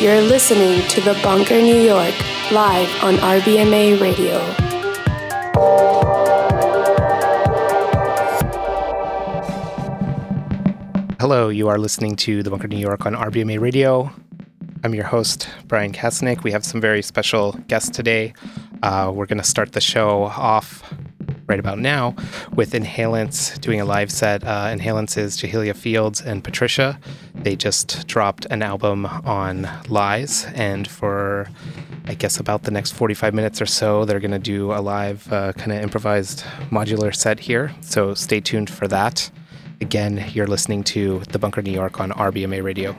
You're listening to The Bunker New York, live on RBMA Radio. Hello, you are listening to The Bunker New York on RBMA Radio. I'm your host, Bryan Kasenic. We have some very special guests today. Uh, we're going to start the show off right about now with Inhalants doing a live set. Uh, Inhalants is Jahiliyya Fields and Patricia. They just dropped an album on Lies, and for I guess about the next 45 minutes or so, they're going to do a live uh, kind of improvised modular set here. So stay tuned for that. Again, you're listening to The Bunker New York on RBMA Radio.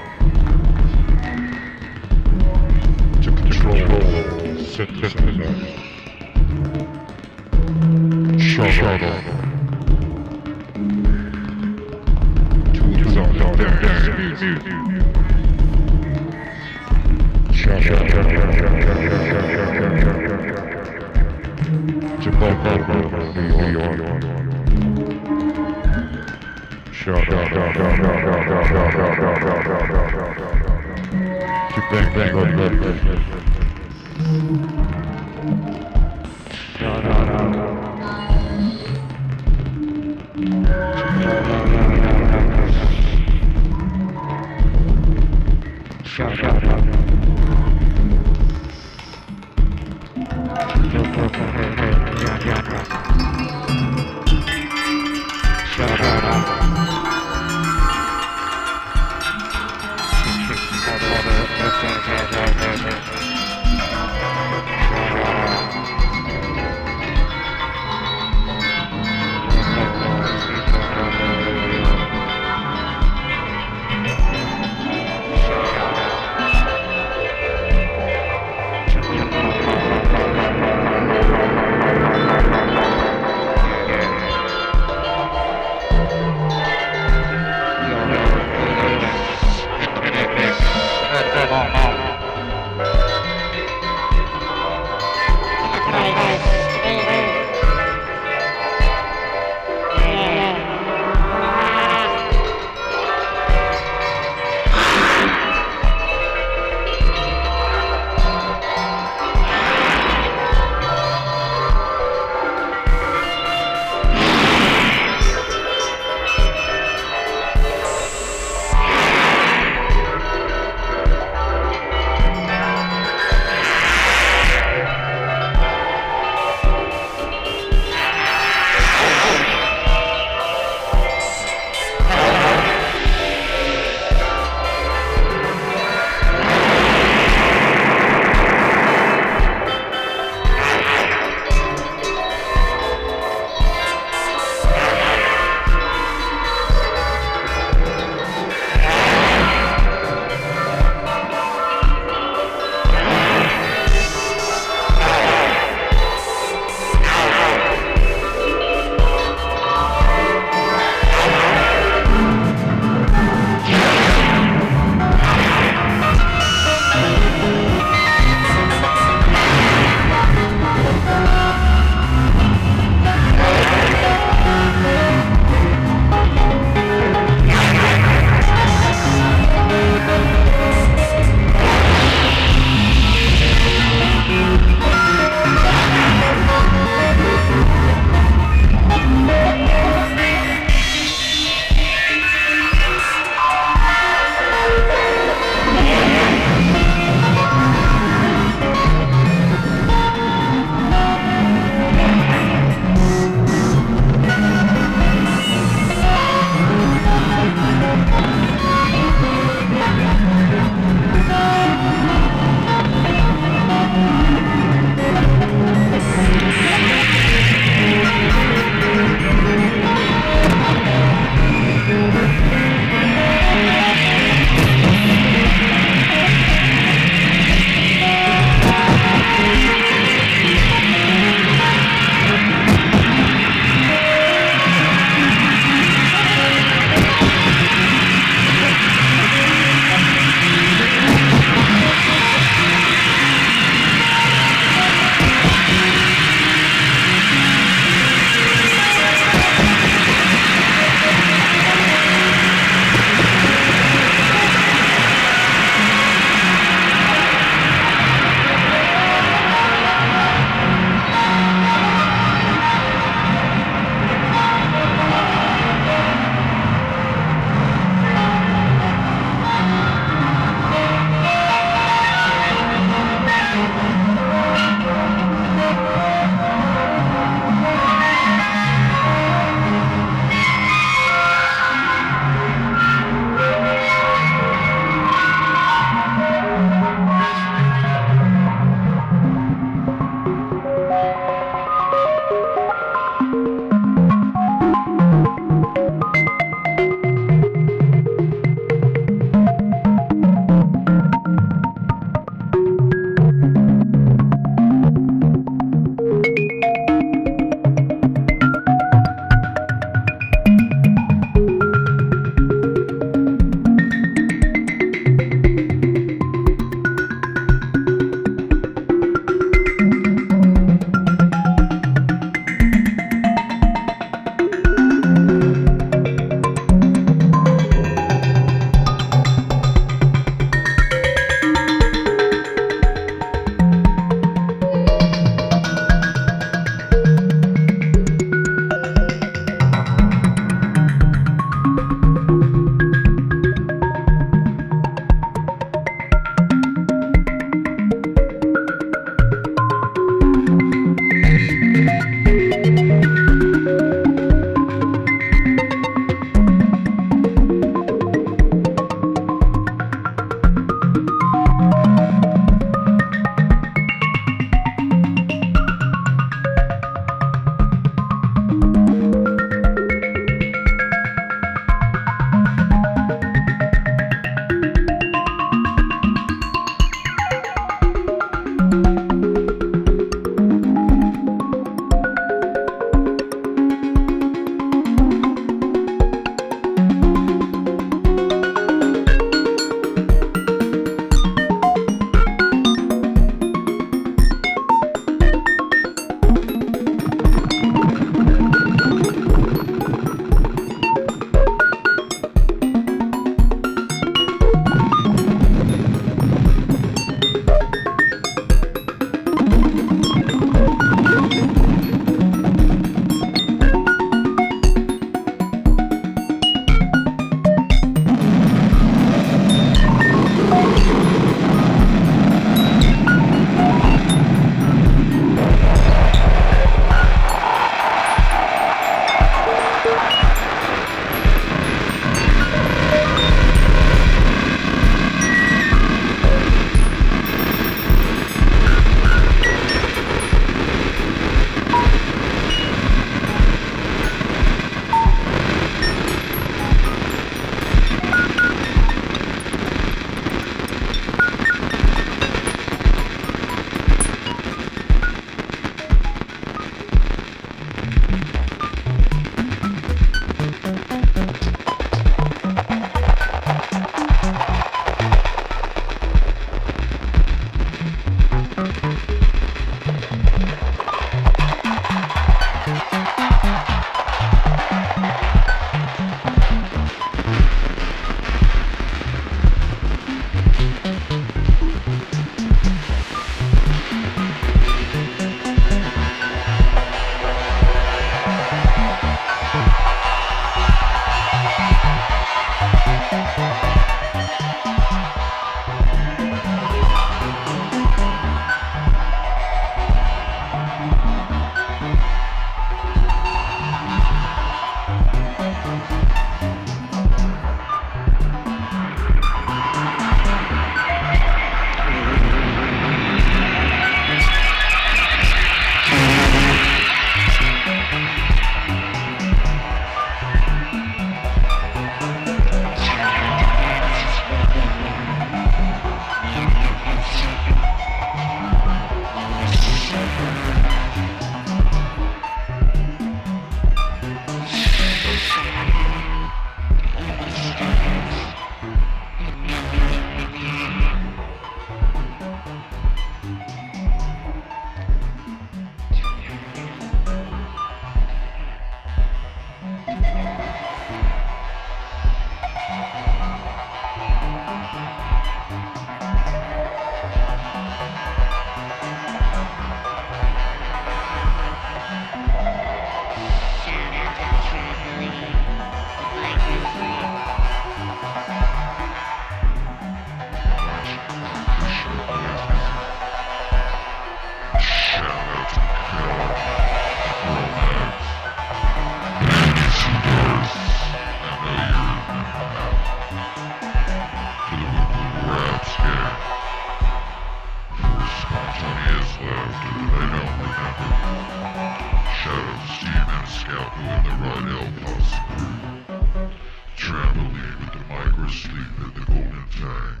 time.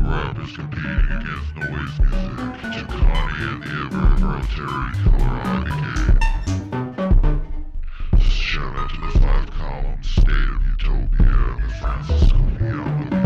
Rappers competing against noise music to Connie and the ever-rotary color game. Shout out to the five-column state of Utopia and the Francisco Villano.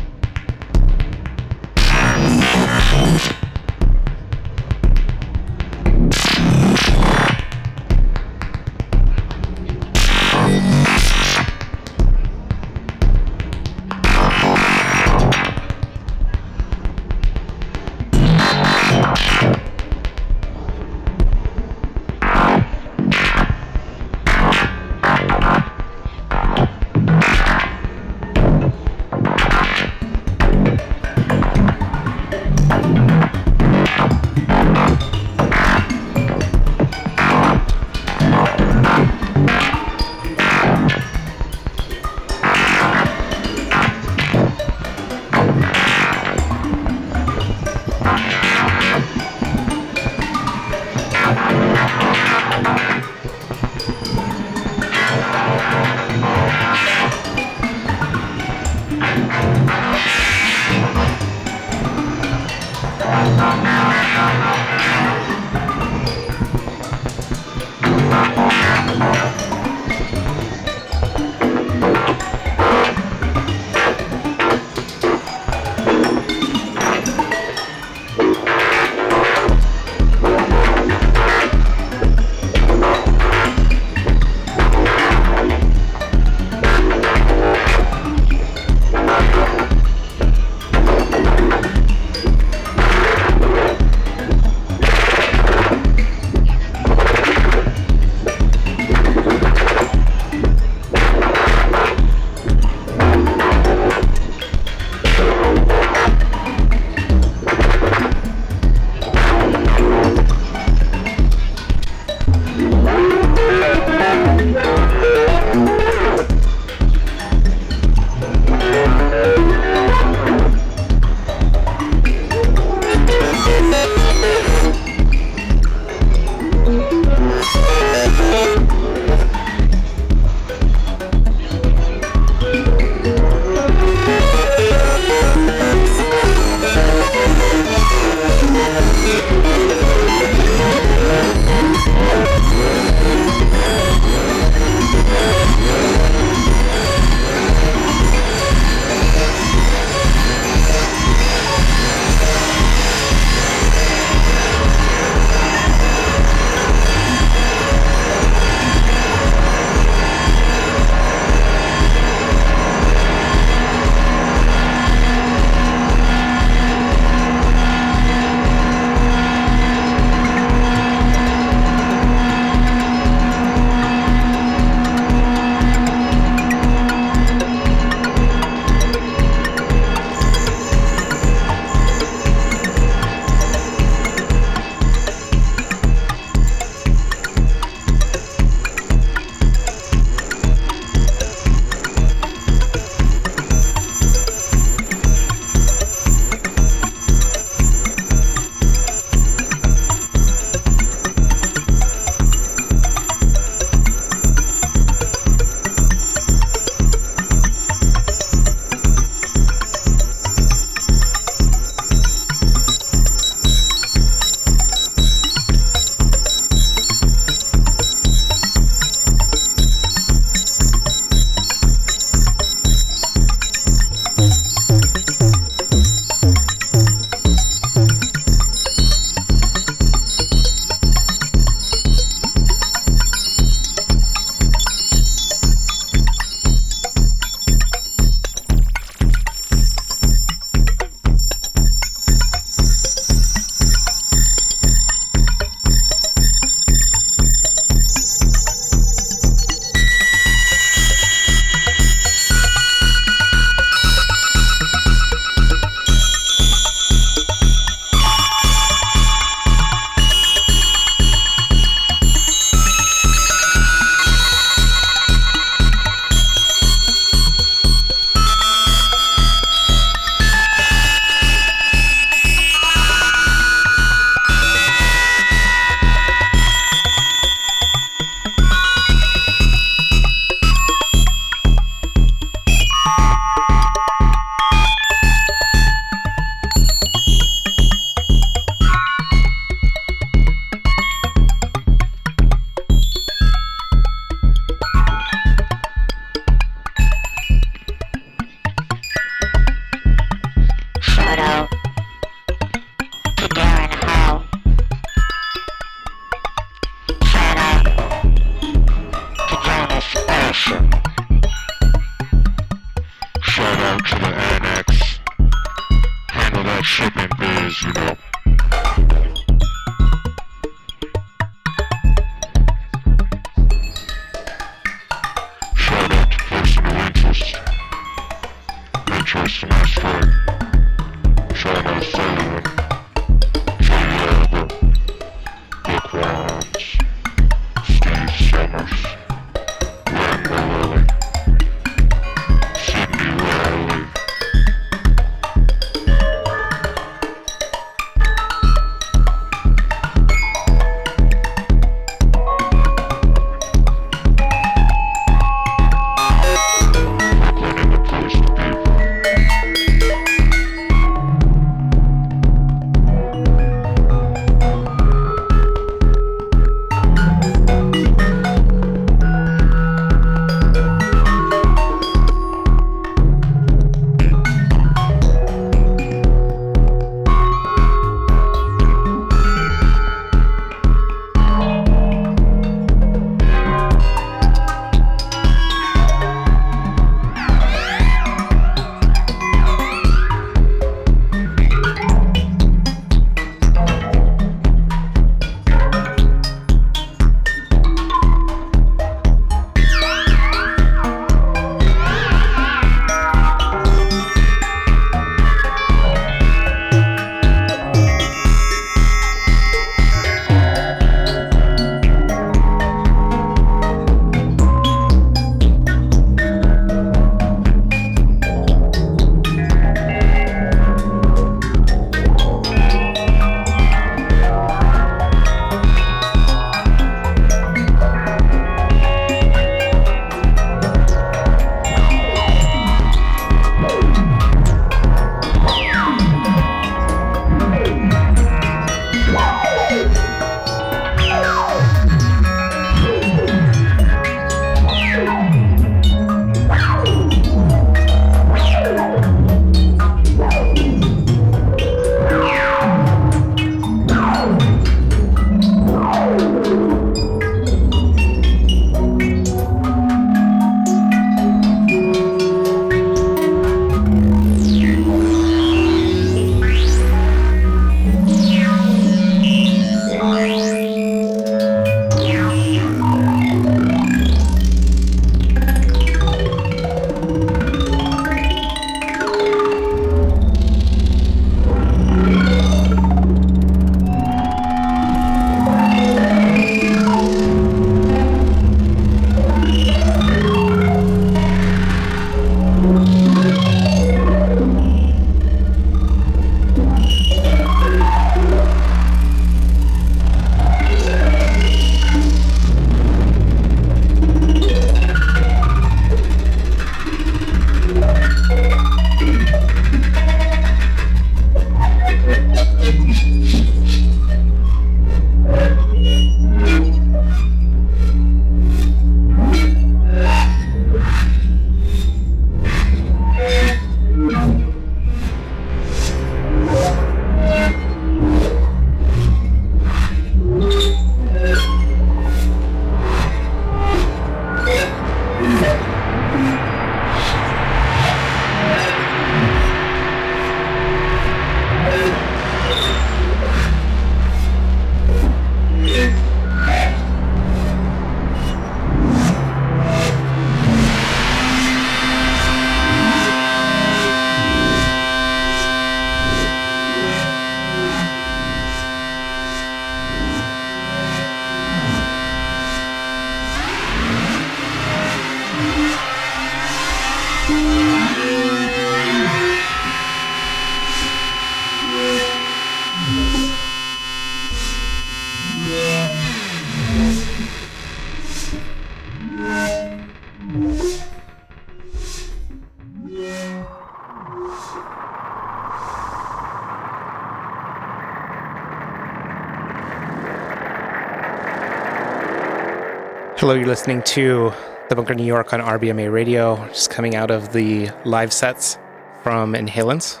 Hello, you're listening to The Bunker New York on RBMA Radio, just coming out of the live sets from Inhalants,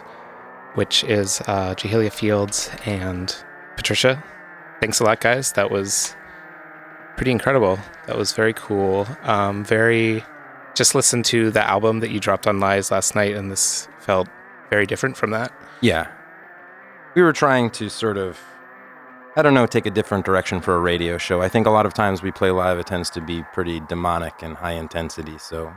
which is uh, Jahiliyya Fields and Patricia. Thanks a lot, guys. That was pretty incredible. That was very cool. Um, very, just listen to the album that you dropped on Lies last night, and this felt very different from that. Yeah. We were trying to sort of I don't know, take a different direction for a radio show. I think a lot of times we play live, it tends to be pretty demonic and high intensity. So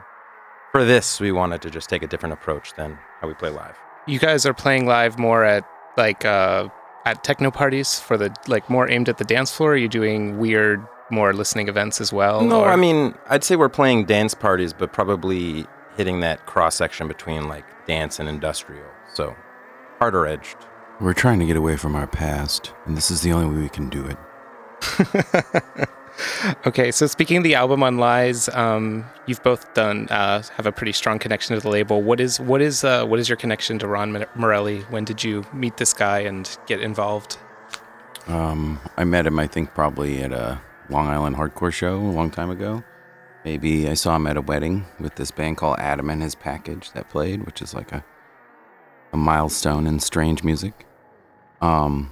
for this, we wanted to just take a different approach than how we play live. You guys are playing live more at like uh, at techno parties for the like more aimed at the dance floor. Are you doing weird, more listening events as well? No, or? I mean, I'd say we're playing dance parties, but probably hitting that cross section between like dance and industrial. So harder edged. We're trying to get away from our past, and this is the only way we can do it. okay, so speaking of the album on Lies, um, you've both done uh, have a pretty strong connection to the label. What is what is uh, what is your connection to Ron Morelli? When did you meet this guy and get involved? Um, I met him, I think, probably at a Long Island hardcore show a long time ago. Maybe I saw him at a wedding with this band called Adam and his Package that played, which is like a a milestone in strange music. Um,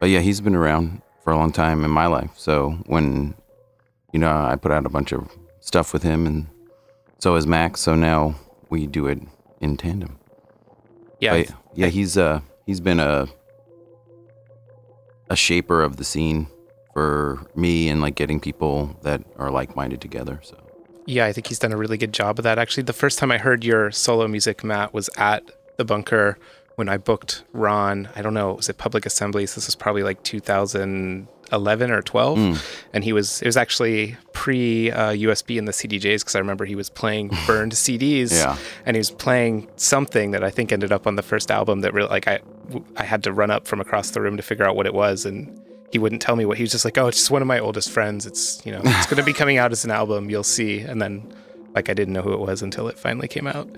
but yeah, he's been around for a long time in my life. So when, you know, I put out a bunch of stuff with him and so has Max. So now we do it in tandem. Yeah. But yeah. He's, uh, he's been a, a shaper of the scene for me and like getting people that are like-minded together. So yeah, I think he's done a really good job of that. Actually, the first time I heard your solo music, Matt, was at the bunker when I booked Ron, I don't know, was it Public Assemblies? This was probably like 2011 or 12, mm. and he was it was actually pre uh, USB in the CDJs because I remember he was playing burned CDs, yeah. and he was playing something that I think ended up on the first album that really like I I had to run up from across the room to figure out what it was, and he wouldn't tell me what he was just like, oh, it's just one of my oldest friends. It's you know it's going to be coming out as an album. You'll see, and then like I didn't know who it was until it finally came out.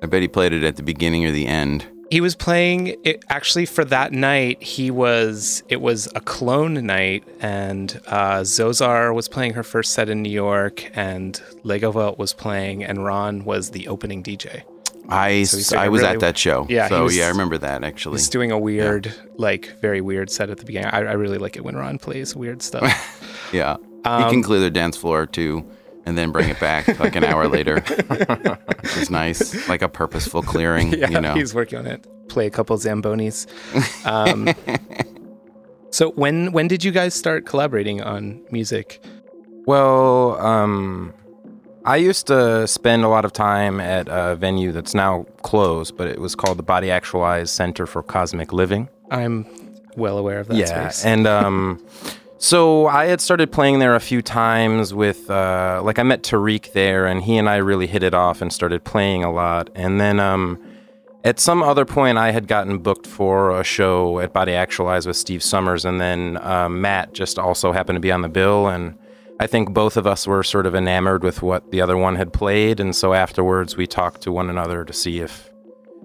I bet he played it at the beginning or the end. He was playing it actually for that night. He was it was a clone night, and uh, Xosar was playing her first set in New York, and Legowelt was playing, and Ron was the opening DJ. I so I was really, at that show. Yeah, so was, yeah, I remember that actually. He's doing a weird, yeah. like very weird set at the beginning. I, I, really like it when Ron plays weird stuff. yeah, um, he can clear the dance floor too and then bring it back like an hour later, which is nice, like a purposeful clearing. Yeah, you know? he's working on it. Play a couple zambonis. Um, so when when did you guys start collaborating on music? Well, um, I used to spend a lot of time at a venue that's now closed, but it was called the Body Actualized Center for Cosmic Living. I'm well aware of that yeah, space. and um, So I had started playing there a few times with, uh, like, I met Tariq there, and he and I really hit it off and started playing a lot. And then um, at some other point, I had gotten booked for a show at Body Actualize with Steve Summers, and then uh, Matt just also happened to be on the bill. And I think both of us were sort of enamored with what the other one had played. And so afterwards, we talked to one another to see if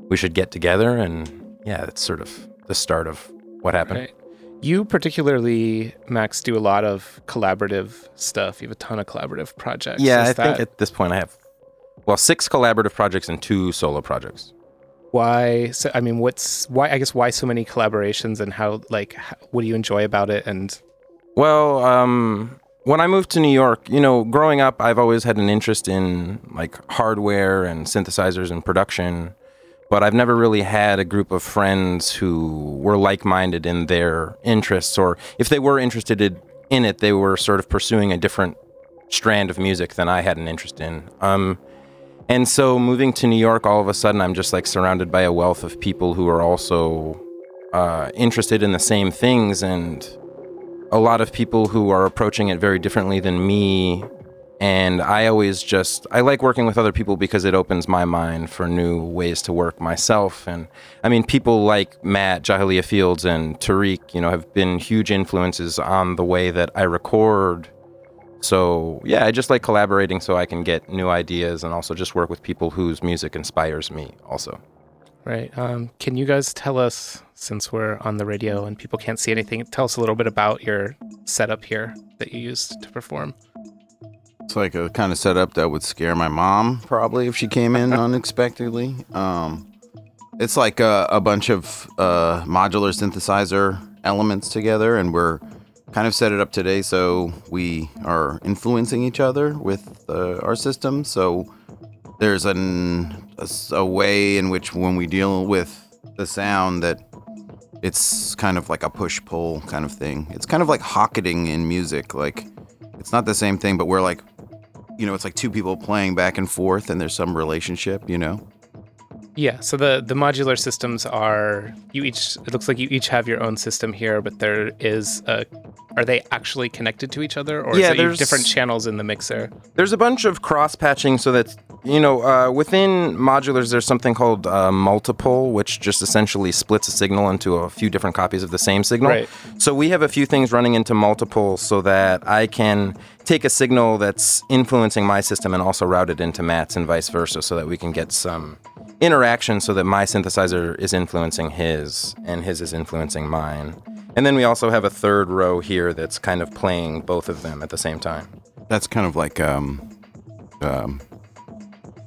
we should get together. And yeah, that's sort of the start of what happened. Right. You particularly, Max, do a lot of collaborative stuff. You have a ton of collaborative projects. Yeah, Is I that... think at this point I have, well, six collaborative projects and two solo projects. Why? So, I mean, what's why? I guess why so many collaborations and how? Like, how, what do you enjoy about it? And well, um, when I moved to New York, you know, growing up, I've always had an interest in like hardware and synthesizers and production but I've never really had a group of friends who were like minded in their interests, or if they were interested in it, they were sort of pursuing a different strand of music than I had an interest in. Um, and so moving to New York, all of a sudden, I'm just like surrounded by a wealth of people who are also uh, interested in the same things, and a lot of people who are approaching it very differently than me and I always just I like working with other people because it opens my mind for new ways to work myself. And I mean, people like Matt, Jahiliyya Fields, and Tariq, you know, have been huge influences on the way that I record. So yeah, I just like collaborating so I can get new ideas and also just work with people whose music inspires me. Also. Right. Um, can you guys tell us, since we're on the radio and people can't see anything, tell us a little bit about your setup here that you used to perform? It's like a kind of setup that would scare my mom probably if she came in unexpectedly. Um, it's like a, a bunch of uh, modular synthesizer elements together, and we're kind of set it up today so we are influencing each other with uh, our system. So there's an a, a way in which when we deal with the sound that it's kind of like a push pull kind of thing. It's kind of like hocketing in music. Like it's not the same thing, but we're like, you know, it's like two people playing back and forth, and there's some relationship. You know. Yeah, so the the modular systems are you each it looks like you each have your own system here, but there is a are they actually connected to each other or Yeah, is there's- different channels in the mixer? There's a bunch of cross patching so that you know uh, within modulars there's something called uh, multiple, which just essentially splits a signal into a few different copies of the same signal. Right. So we have a few things running into multiple so that I can take a signal that's influencing my system and also route it into Matt's and vice versa, so that we can get some interaction so that my synthesizer is influencing his and his is influencing mine. And then we also have a third row here that's kind of playing both of them at the same time. That's kind of like um, um,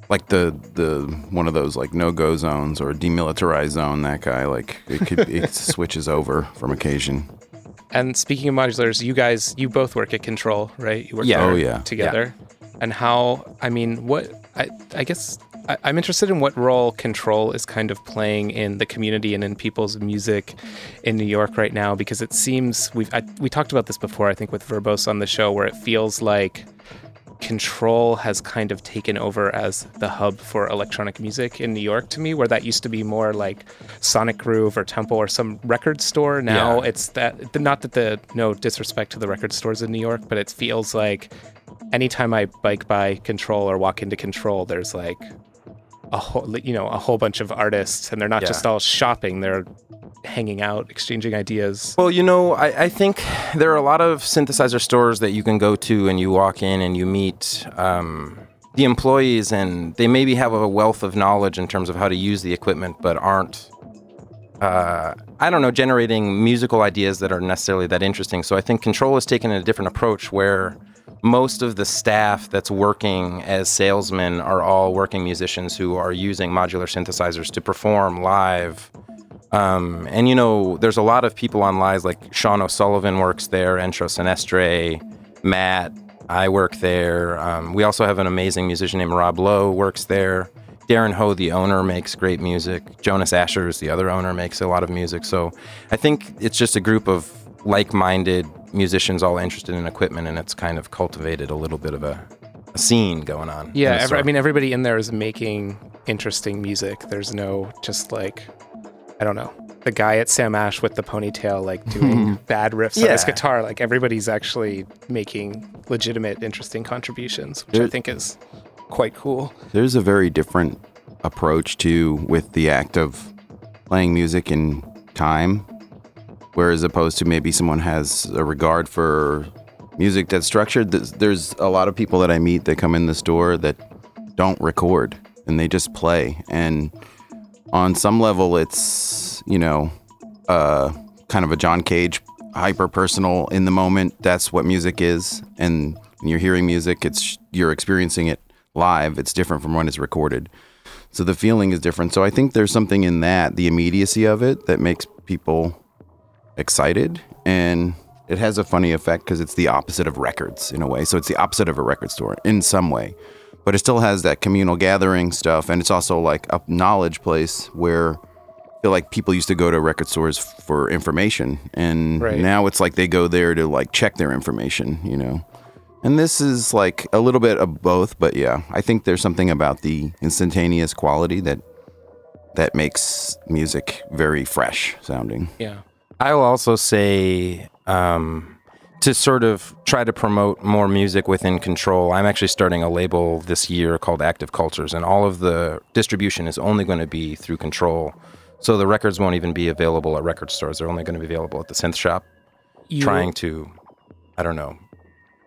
like the the one of those like no go zones or demilitarized zone. That guy like it could it switches over from occasion. And speaking of modulars, you guys you both work at Control, right? You work Yeah. Oh, yeah. together. And how I mean, what I I guess I, I'm interested in what role Control is kind of playing in the community and in people's music in New York right now, because it seems we've I, we talked about this before, I think, with Verbose on the show, where it feels like Control has kind of taken over as the hub for electronic music in New York to me, where that used to be more like Sonic Groove or Temple or some record store. Now Yeah. it's that, not that the, no disrespect to the record stores in New York, but it feels like anytime I bike by Control or walk into Control, there's like a whole, you know, a whole bunch of artists and they're not Yeah. just all shopping, they're hanging out, exchanging ideas. Well, you know, I, I think there are a lot of synthesizer stores that you can go to and you walk in and you meet um, the employees, and they maybe have a wealth of knowledge in terms of how to use the equipment, but aren't, uh, I don't know, generating musical ideas that are necessarily that interesting. So I think Control has taken a different approach where most of the staff that's working as salesmen are all working musicians who are using modular synthesizers to perform live. Um, and you know, there's a lot of people on live, like Sean O'Sullivan works there, Entro Senestre, Matt, I work there. Um, we also have an amazing musician named Rob Lowe works there. Darren Ho, the owner, makes great music. Jonas Asher is the other owner, makes a lot of music. So I think it's just a group of like-minded musicians all interested in equipment, and it's kind of cultivated a little bit of a, a scene going on. Yeah, every. I mean, everybody in there is making interesting music. There's no just like, I don't know, the guy at Sam Ash with the ponytail, like doing bad riffs on his guitar. Like everybody's actually making legitimate, interesting contributions, which I think is quite cool. There's a very different approach to with the act of playing music in time, whereas opposed to maybe someone has a regard for music that's structured. There's, a lot of people that I meet that come in the store that don't record and they just play. And on some level, it's you know, uh, kind of a John Cage hyper personal in the moment. That's what music is, and when you're hearing music, it's you're experiencing it live. It's different from when it's recorded. So the feeling is different. So I think there's something in that, the immediacy of it, that makes people excited, and it has a funny effect because it's the opposite of records in a way. So it's the opposite of a record store in some way, but it still has that communal gathering stuff, and it's also like a knowledge place where I feel like people used to go to record stores for information, and Right. now it's like they go there to like check their information, you know. And this is like a little bit of both, but yeah, I think there's something about the instantaneous quality that that makes music very fresh sounding. Yeah. I will also say um, to sort of try to promote more music within control. I'm actually starting a label this year called Active Cultures, and all of the distribution is only going to be through control. So the records won't even be available at record stores. They're only going to be available at the synth shop. You, trying to, I don't know,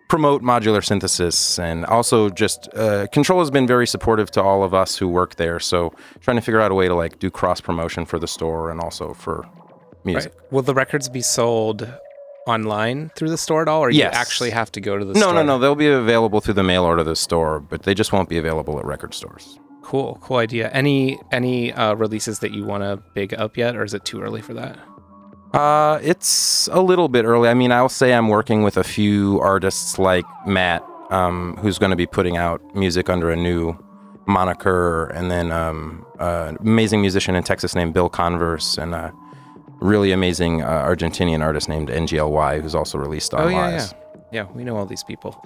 promote modular synthesis and also just uh, control has been very supportive to all of us who work there. So trying to figure out a way to like do cross promotion for the store and also for music. Right. Will the records be sold online through the store at all, or Yes. you actually have to go to the No, store? no, no. No. They'll be available through the mail order of the store, but they just won't be available at record stores. Cool, cool idea. Any any uh, releases that you want to big up yet, or is it too early for that? Uh, it's a little bit early. I mean, I'll say I'm working with a few artists like Matt, um, who's going to be putting out music under a new moniker, and then um, uh, an amazing musician in Texas named Bill Converse, and a really amazing uh, Argentinian artist named NGLY, who's also released on Oh yeah, yeah, yeah. We know all these people.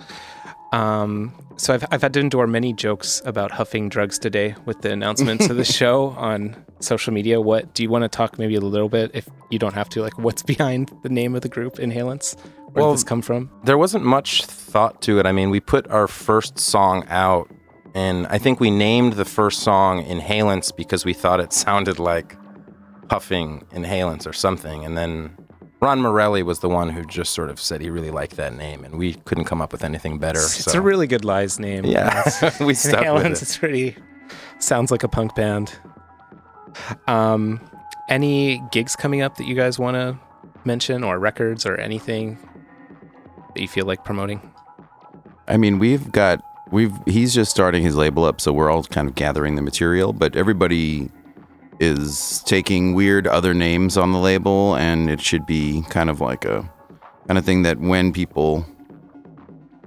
Um, so I've I've had to endure many jokes about huffing drugs today with the announcements of the show on social media. What do you want to talk maybe a little bit, if you don't have to, like what's behind the name of the group, Inhalants? Where Well, did this come from? there wasn't much thought to it. I mean, we put our first song out, and I think we named the first song Inhalants because we thought it sounded like puffing inhalants or something. And then Ron Morelli was the one who just sort of said he really liked that name, and we couldn't come up with anything better. It's so- a really good lies name. yeah, we stuck Inhalants, with it. it's pretty sounds like a punk band. Um, any gigs coming up that you guys want to mention, or records, or anything that you feel like promoting? I mean, we've got we've he's just starting his label up, so we're all kind of gathering the material, but everybody is taking weird other names on the label and it should be kind of like a kind of thing that when people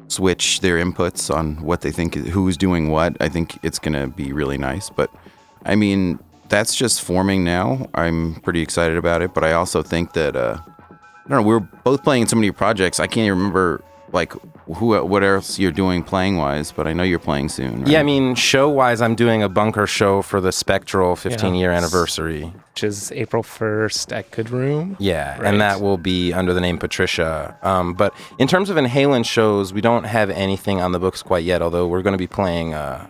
switch their inputs on what they think who's doing what, I think it's to be really nice, but I mean, that's just forming now. I'm pretty excited about it, but I also think that uh I don't know. We're both playing in so many projects. I can't even remember like who, what else you're doing playing wise. But I know you're playing soon. Right? Yeah, I mean, show wise, I'm doing a bunker show for the Spectral 15 year anniversary. Which is April first at Good Room. Yeah, Right. and that will be under the name Patricia. Um, but in terms of inhalant shows, we don't have anything on the books quite yet. Although we're going to be playing uh,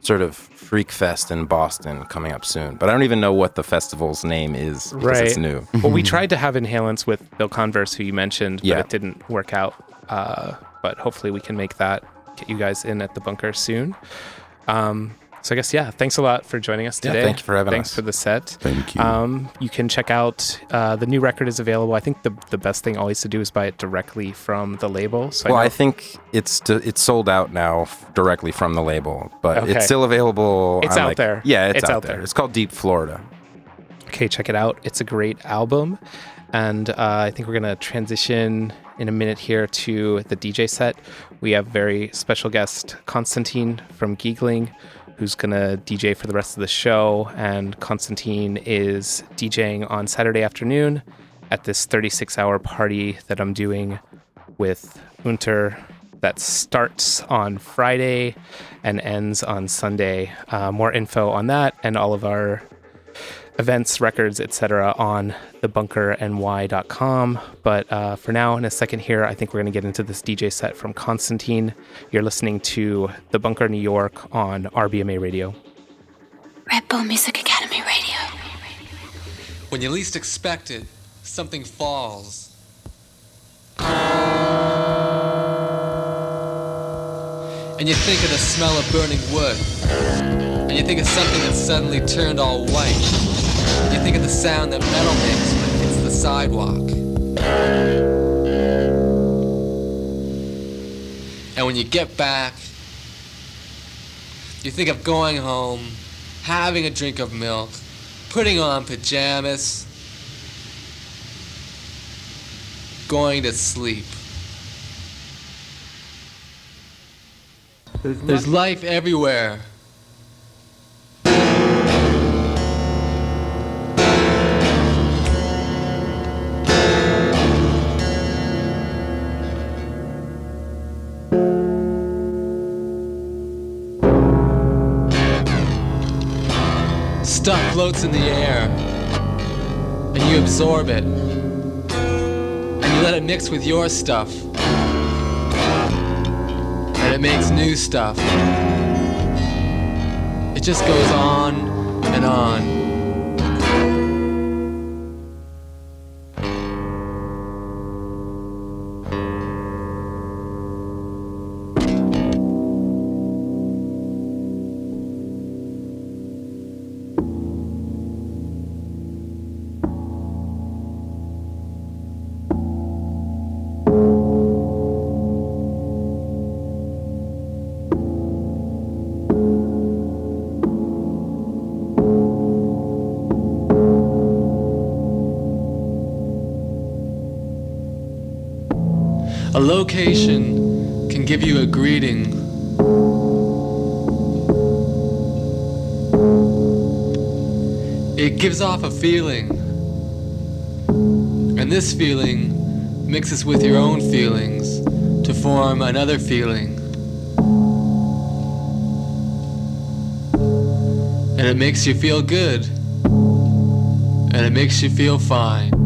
sort of Freak Fest in Boston coming up soon. But I don't even know what the festival's name is because it's new. well, we tried to have inhalants with Bill Converse, who you mentioned, but Yeah. it didn't work out. Uh, but hopefully, we can make that get you guys in at the bunker soon. Um, so I guess yeah, thanks a lot for joining us Yeah, today. thank you for having thanks us. for the set. Thank you. Um, you can check out uh, the new record is available. I think the the best thing always to do is buy it directly from the label. So Well, I I think it's d- it's sold out now f- directly from the label, but Okay. it's still available. It's out like- there. Yeah, it's, It's out, out there. there. It's called Deep Florida. okay, check it out. It's a great album, and uh, I think we're gonna transition in a minute here to the DJ set. We have very special guest Konstantin from Giegling, who's gonna DJ for the rest of the show, and Konstantin is DJing on Saturday afternoon at this 36-hour party that I'm doing with Unter that starts on Friday and ends on Sunday. Uh, more info on that and all of our events, records, etc. on thebunkerny.com. But uh, for now, in a second here, I think we're going to get into this DJ set from Konstantin. You're listening to The Bunker New York on RBMA Radio. Red Bull Music Academy Radio. When you least expect it, something falls. And you think of the smell of burning wood. And you think of something that's suddenly turned all white. You think of the sound that metal makes when it hits the sidewalk. And when you get back, you think of going home, having a drink of milk, putting on pajamas, going to sleep. There's life everywhere. Stuff floats in the air, and you absorb it, and you let it mix with your stuff, and it makes new stuff. It just goes on and on. A location can give you a greeting. It gives off a feeling. And this feeling mixes with your own feelings to form another feeling. And it makes you feel good. And it makes you feel fine.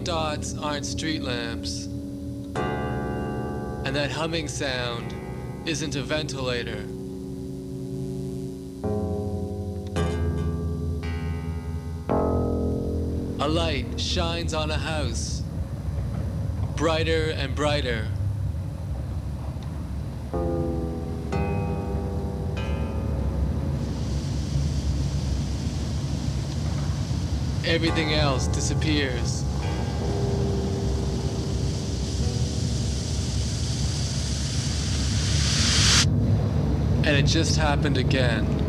White dots aren't street lamps, and that humming sound isn't a ventilator. A light shines on a house, brighter and brighter. Everything else disappears. And it just happened again.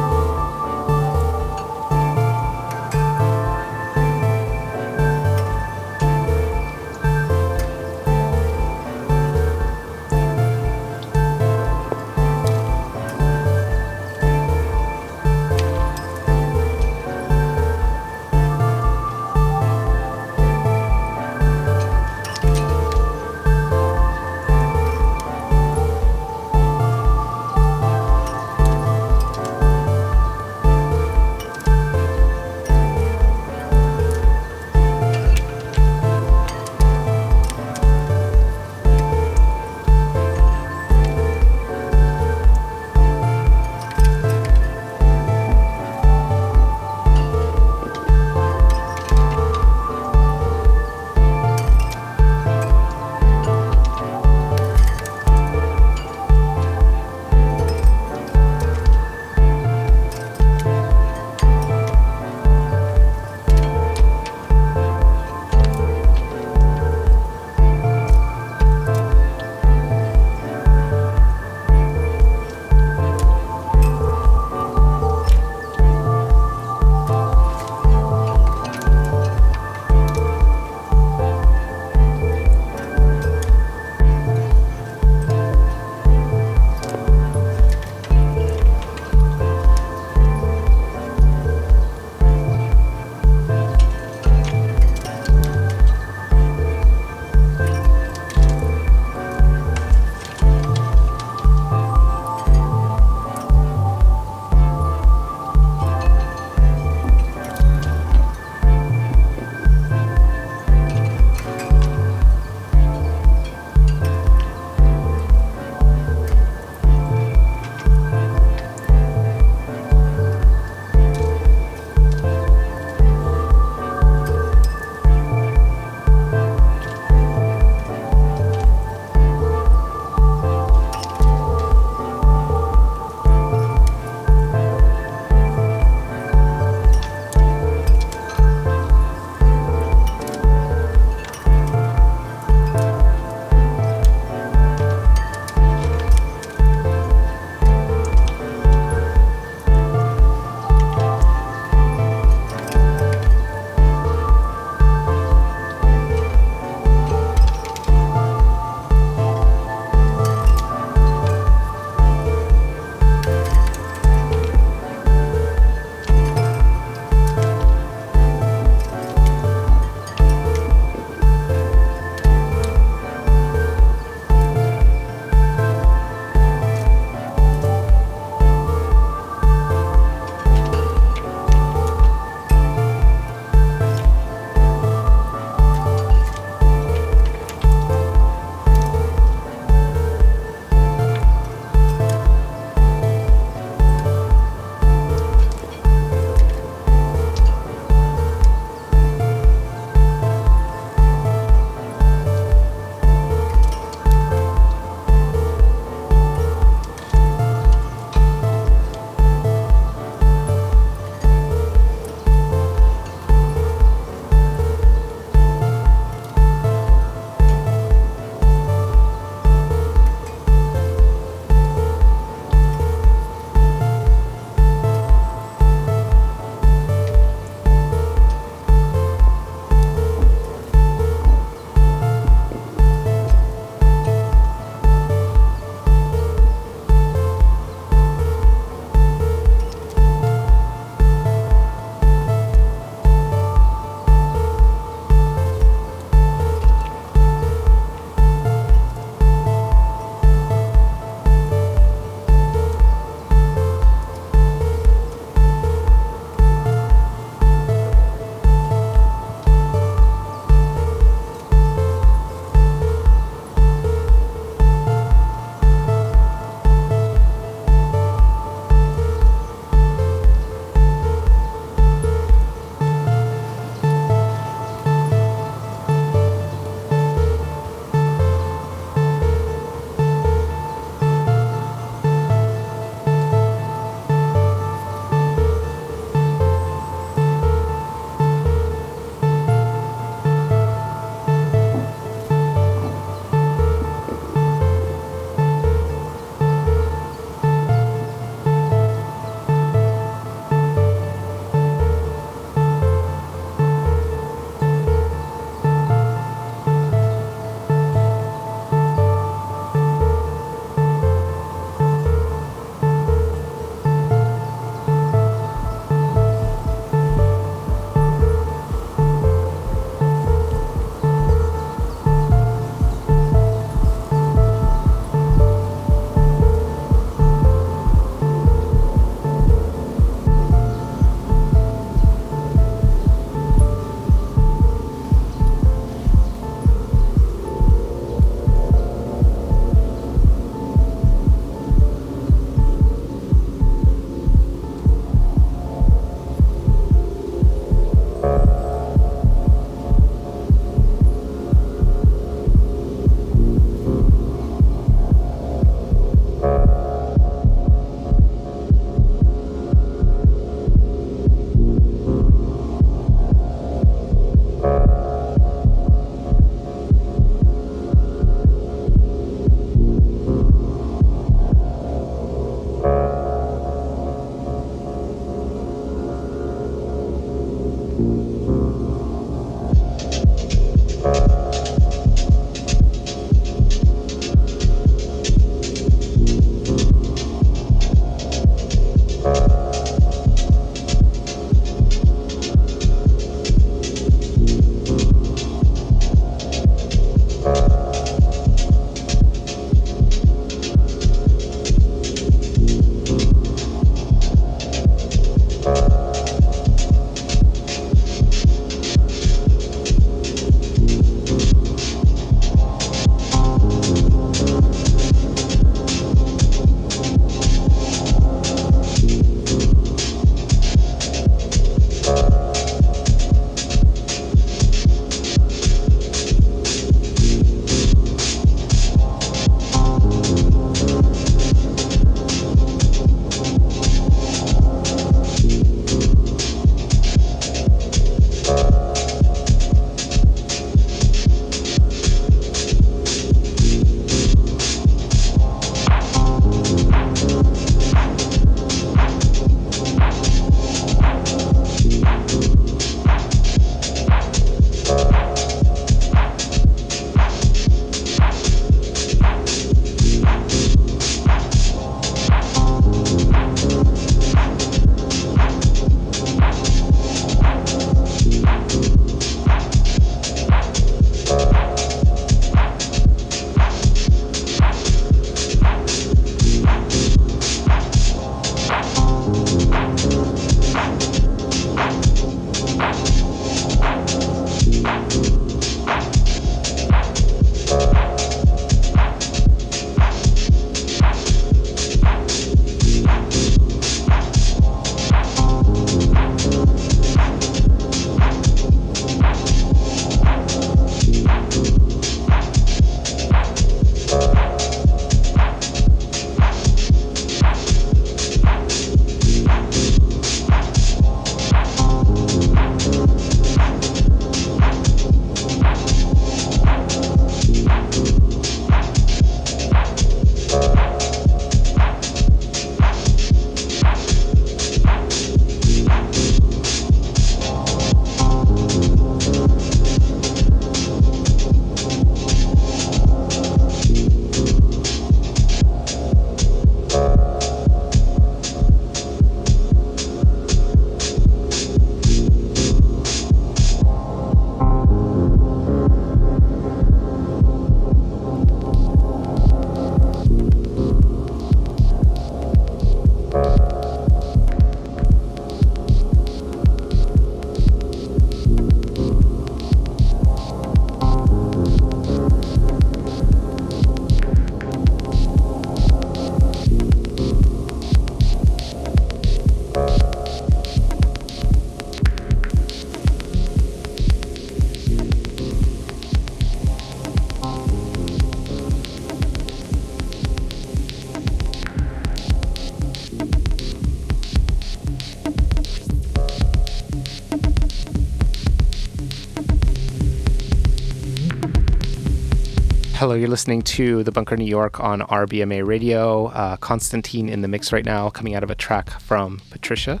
Hello, you're listening to The Bunker New York on RBMA Radio. Uh, Konstantin in the mix right now, coming out of a track from Patricia,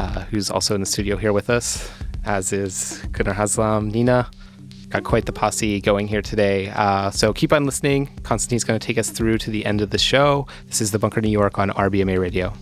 uh, who's also in the studio here with us, as is Gunnar Haslam, Nina. Got quite the posse going here today. Uh, so keep on listening. Konstantin's going to take us through to the end of the show. This is The Bunker New York on RBMA Radio.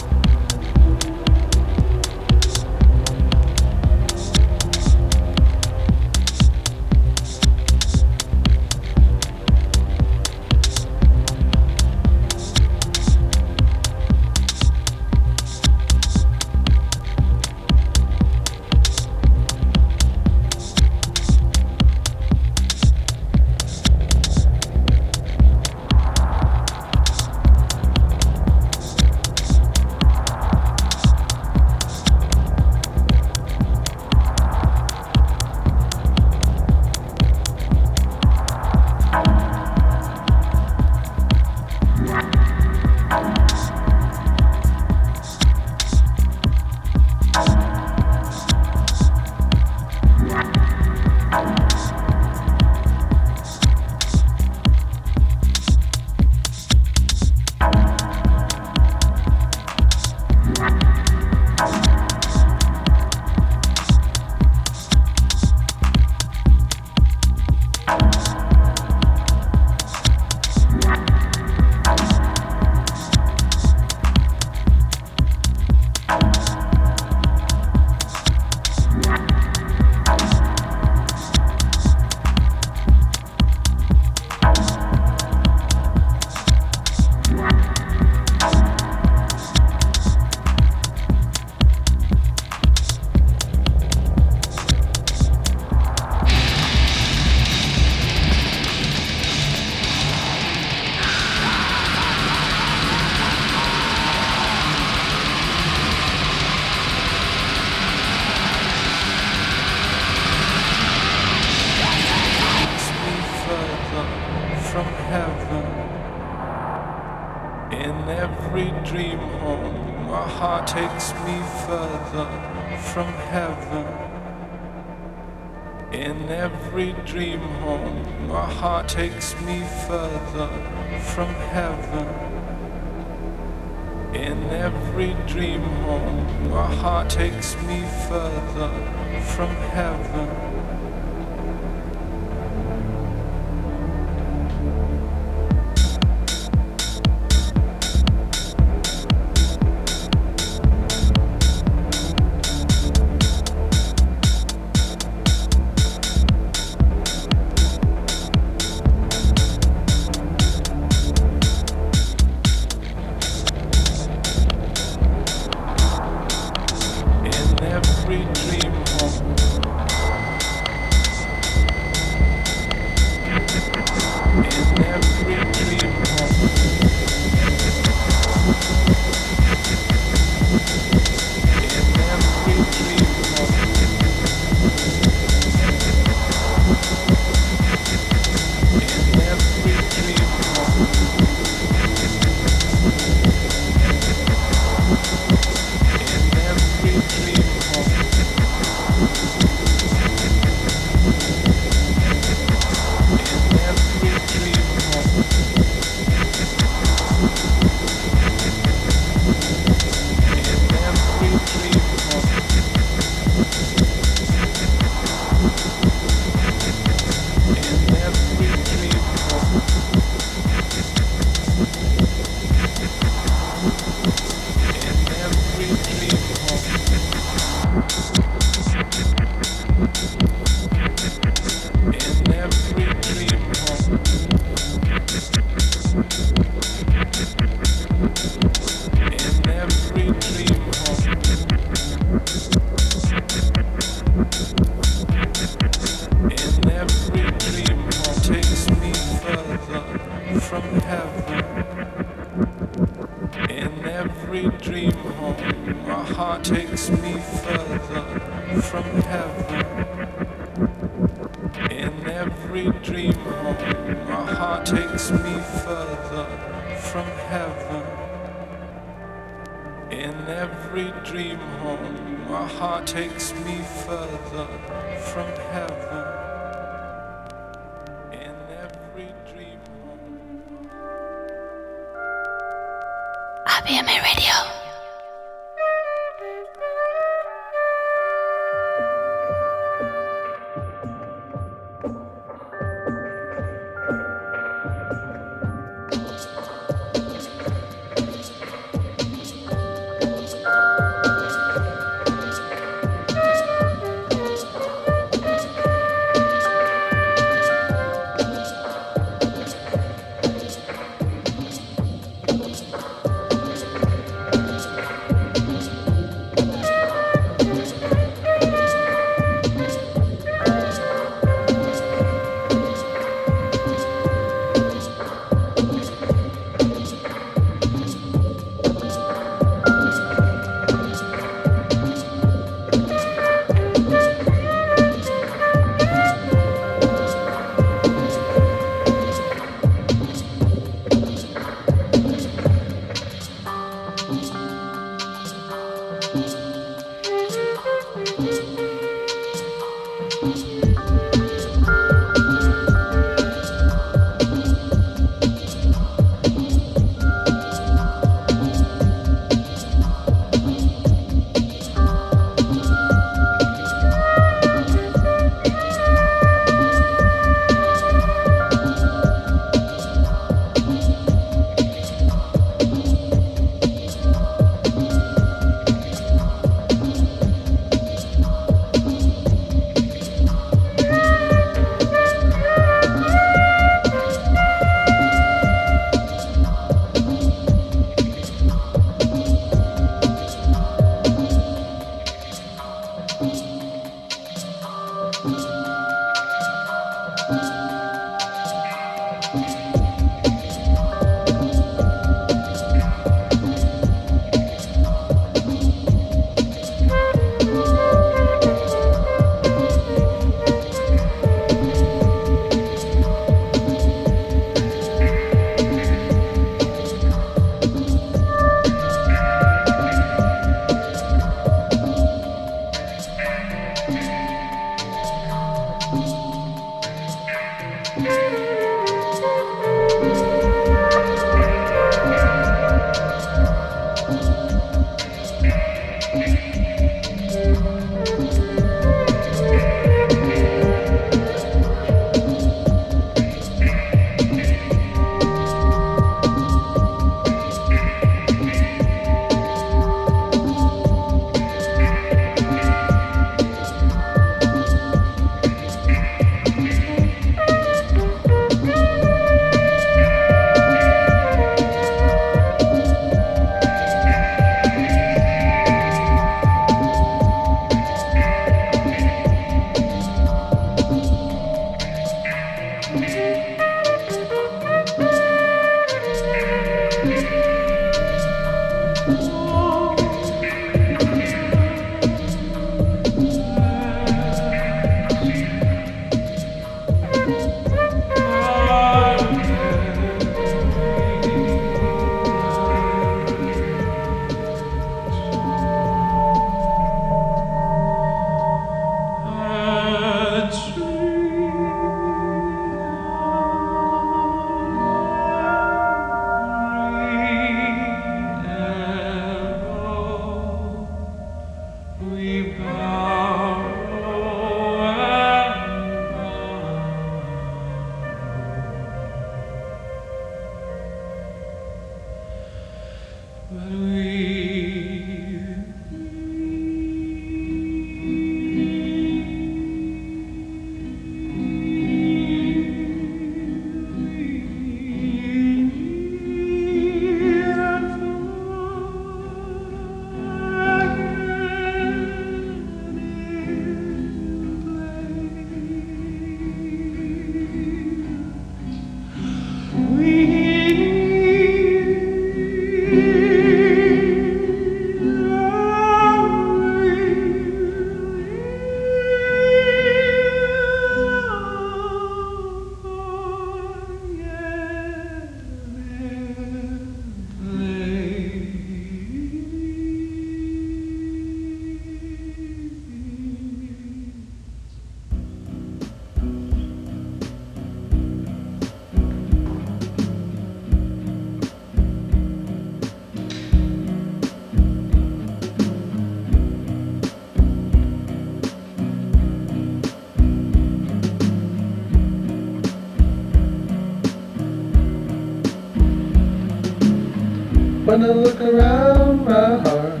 When I look around my heart,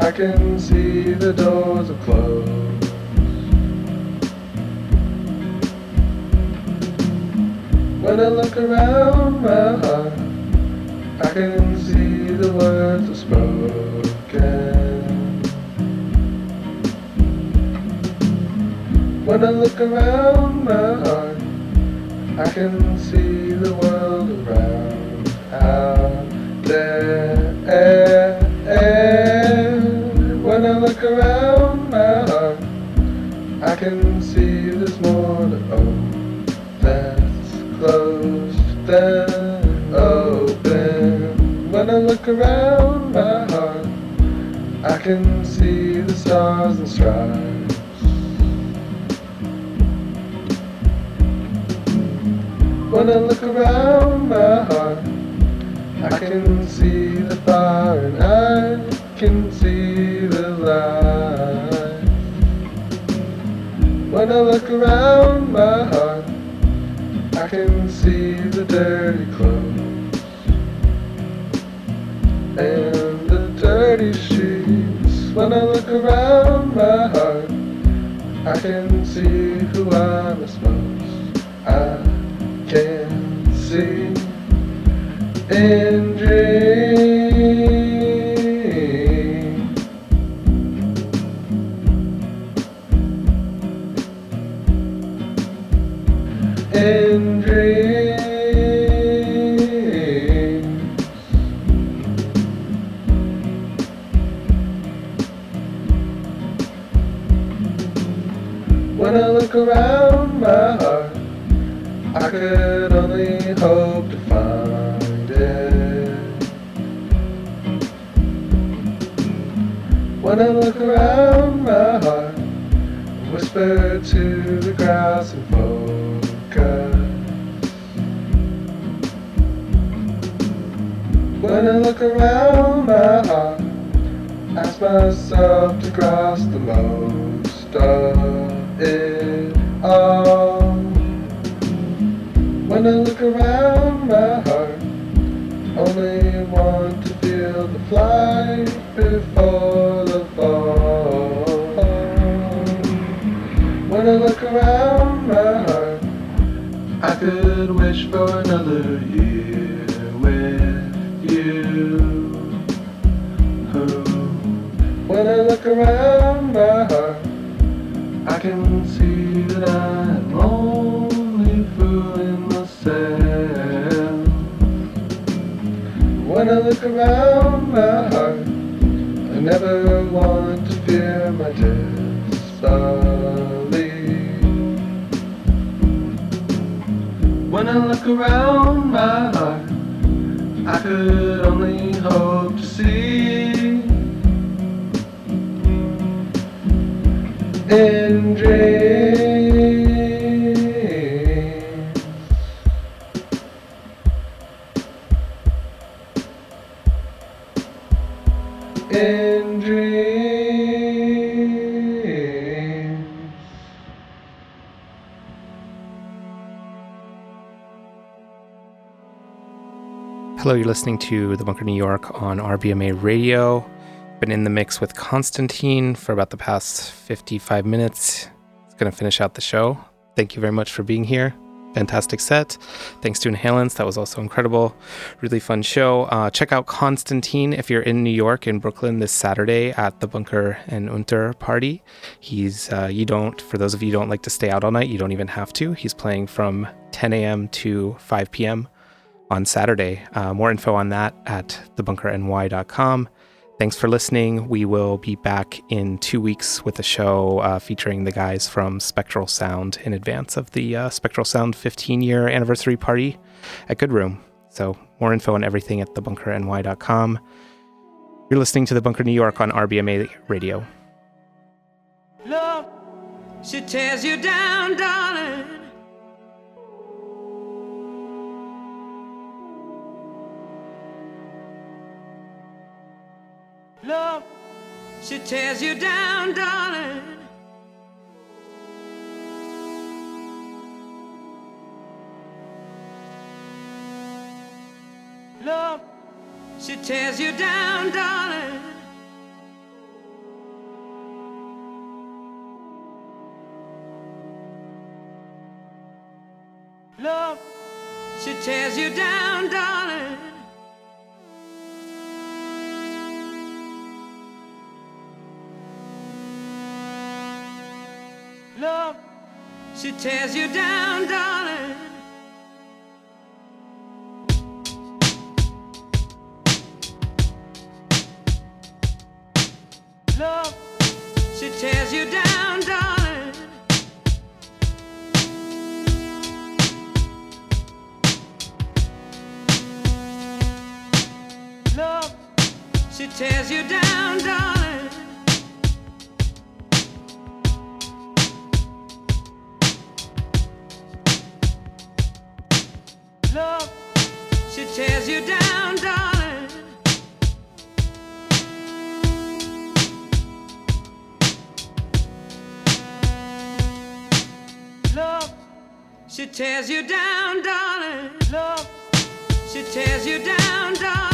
I can see the door. and the dirty sheets. When I look around my heart, I can see who I miss most. I can see in dreams. Hello, you're listening to The Bunker New York on RBMA Radio. Been in the mix with Konstantin for about the past 55 minutes. It's going to finish out the show. Thank you very much for being here. Fantastic set. Thanks to Inhalants. That was also incredible. Really fun show. Uh, check out Konstantin if you're in New York, in Brooklyn this Saturday at the Bunker and Unter party. He's, uh, you don't, for those of you don't like to stay out all night, you don't even have to. He's playing from 10 a.m. to 5 p.m on Saturday. Uh, more info on that at thebunkerny.com. Thanks for listening. We will be back in two weeks with a show uh, featuring the guys from Spectral Sound in advance of the uh, Spectral Sound 15 year anniversary party at Good Room. So, more info on everything at thebunkerny.com. You're listening to The Bunker New York on RBMA Radio. Love, she tears you down, darling. Love, she tears you down, darling. Love, she tears you down, darling. Love, she tears you down, darling. She tears you down, darling. Love, she tears you down, darling. Love, she tears you down, tears you down, darling. Love, she tears you down, darling.